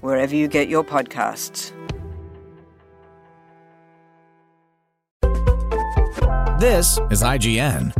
wherever you get your podcasts. This is IGN.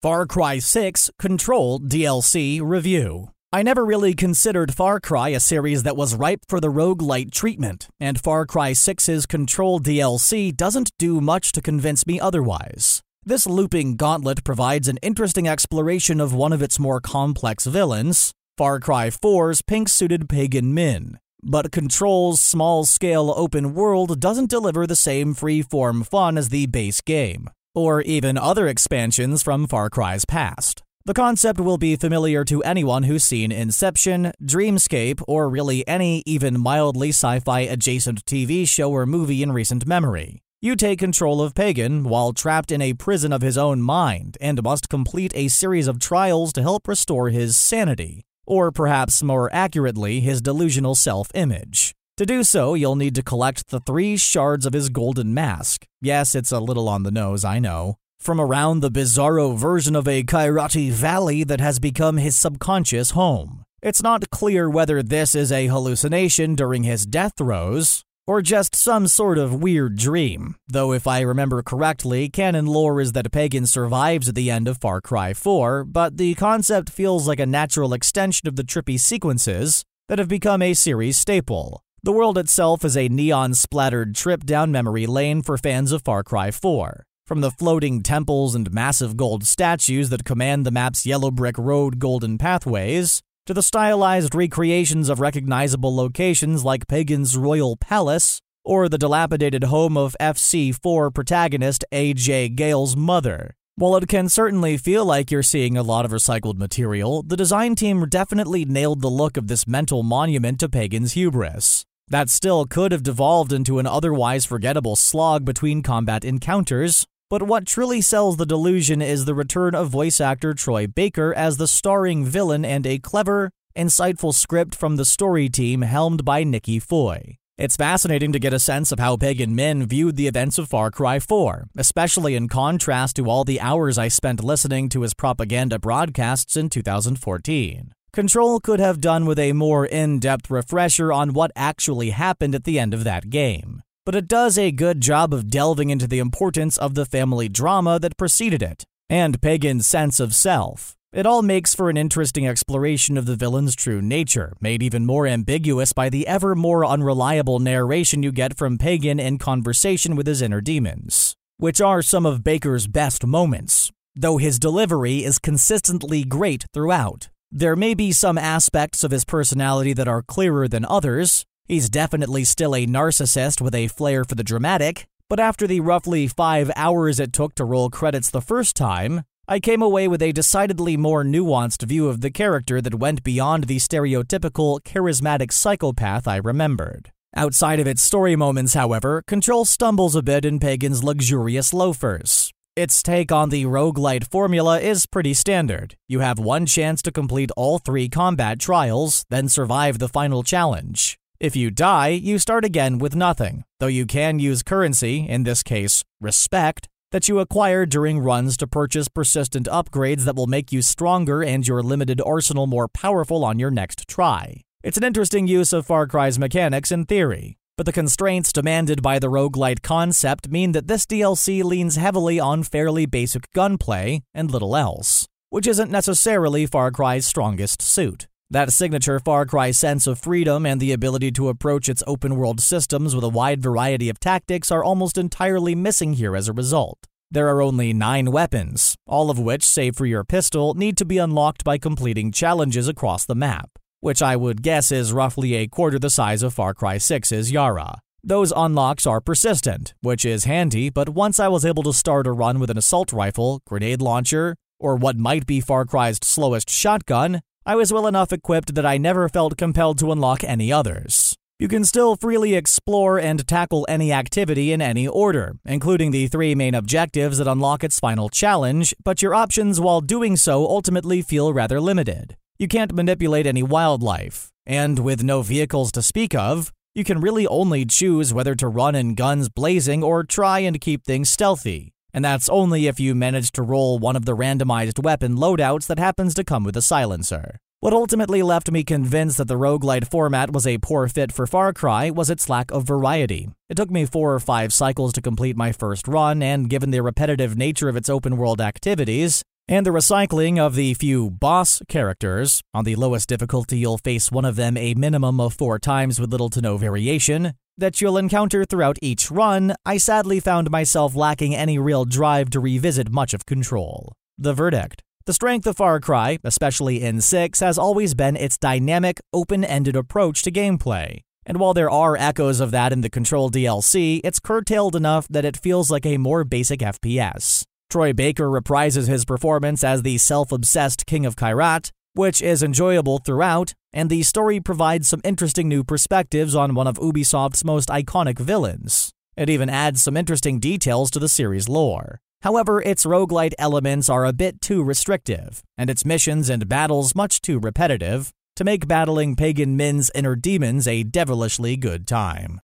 Far Cry 6 Control DLC Review. I never really considered Far Cry a series that was ripe for the roguelite treatment, and Far Cry 6's Control DLC doesn't do much to convince me otherwise. This looping gauntlet provides an interesting exploration of one of its more complex villains, Far Cry 4's pink suited Pagan Min. But Control's small scale open world doesn't deliver the same free form fun as the base game, or even other expansions from Far Cry's past. The concept will be familiar to anyone who's seen Inception, Dreamscape, or really any even mildly sci fi adjacent TV show or movie in recent memory. You take control of Pagan while trapped in a prison of his own mind and must complete a series of trials to help restore his sanity or perhaps more accurately, his delusional self image. To do so, you'll need to collect the three shards of his golden mask. Yes, it's a little on the nose, I know. From around the bizarro version of a Kyrati valley that has become his subconscious home. It's not clear whether this is a hallucination during his death throes, or just some sort of weird dream. Though, if I remember correctly, canon lore is that Pagan survives at the end of Far Cry 4, but the concept feels like a natural extension of the trippy sequences that have become a series staple. The world itself is a neon splattered trip down memory lane for fans of Far Cry 4. From the floating temples and massive gold statues that command the map's yellow brick road golden pathways, to the stylized recreations of recognizable locations like Pagan's Royal Palace or the dilapidated home of FC4 protagonist Ajay Ghale's mother. While it can certainly feel like you're seeing a lot of recycled material, the design team definitely nailed the look of this mental monument to Pagan's hubris. That still could have devolved into an otherwise forgettable slog between combat encounters, but what truly sells the delusion is the return of voice actor Troy Baker as the starring villain and a clever, insightful script from the story team helmed by Nikki Foy. It's fascinating to get a sense of how Pagan Min viewed the events of Far Cry 4, especially in contrast to all the hours I spent listening to his propaganda broadcasts in 2014. Control could have done with a more in depth refresher on what actually happened at the end of that game but it does a good job of delving into the importance of the family drama that preceded it, and Pagan's sense of self. It all makes for an interesting exploration of the villain's true nature, made even more ambiguous by the ever more unreliable narration you get from Pagan in conversation with his inner demons, which are some of Baker's best moments, though his delivery is consistently great throughout. There may be some aspects of his personality that are clearer than others, He's definitely still a narcissist with a flair for the dramatic, but after the roughly five hours it took to roll credits the first time, I came away with a decidedly more nuanced view of the character that went beyond the stereotypical charismatic psychopath I remembered. Outside of its story moments, however, Control stumbles a bit in Pagan's luxurious loafers. Its take on the roguelite formula is pretty standard. You have one chance to complete all three combat trials, then survive the final challenge. If you die, you start again with nothing, though you can use currency, in this case, respect, that you acquire during runs to purchase persistent upgrades that will make you stronger and your limited arsenal more powerful on your next try. It's an interesting use of Far Cry's mechanics in theory, but the constraints demanded by the roguelite concept mean that this DLC leans heavily on fairly basic gunplay and little else, which isn't necessarily Far Cry's strongest suit. That signature Far Cry sense of freedom and the ability to approach its open world systems with a wide variety of tactics are almost entirely missing here as a result. There are only nine weapons, all of which, save for your pistol, need to be unlocked by completing challenges across the map, which I would guess is roughly a quarter the size of Far Cry 6's Yara. Those unlocks are persistent, which is handy, but once I was able to start a run with an assault rifle, grenade launcher, or what might be Far Cry's slowest shotgun, I was well enough equipped that I never felt compelled to unlock any others. You can still freely explore and tackle any activity in any order, including the three main objectives that unlock its final challenge, but your options while doing so ultimately feel rather limited. You can't manipulate any wildlife, and with no vehicles to speak of, you can really only choose whether to run in guns blazing or try and keep things stealthy. And that's only if you manage to roll one of the randomized weapon loadouts that happens to come with a silencer. What ultimately left me convinced that the roguelite format was a poor fit for Far Cry was its lack of variety. It took me four or five cycles to complete my first run, and given the repetitive nature of its open world activities, and the recycling of the few boss characters, on the lowest difficulty you'll face one of them a minimum of four times with little to no variation, that you'll encounter throughout each run, I sadly found myself lacking any real drive to revisit much of Control. The verdict the strength of Far Cry, especially in 6, has always been its dynamic, open ended approach to gameplay. And while there are echoes of that in the Control DLC, it's curtailed enough that it feels like a more basic FPS. Troy Baker reprises his performance as the self obsessed King of Kyrat, which is enjoyable throughout, and the story provides some interesting new perspectives on one of Ubisoft's most iconic villains. It even adds some interesting details to the series lore. However, its roguelite elements are a bit too restrictive, and its missions and battles much too repetitive, to make battling Pagan Min's inner demons a devilishly good time.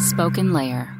SpokenLayer.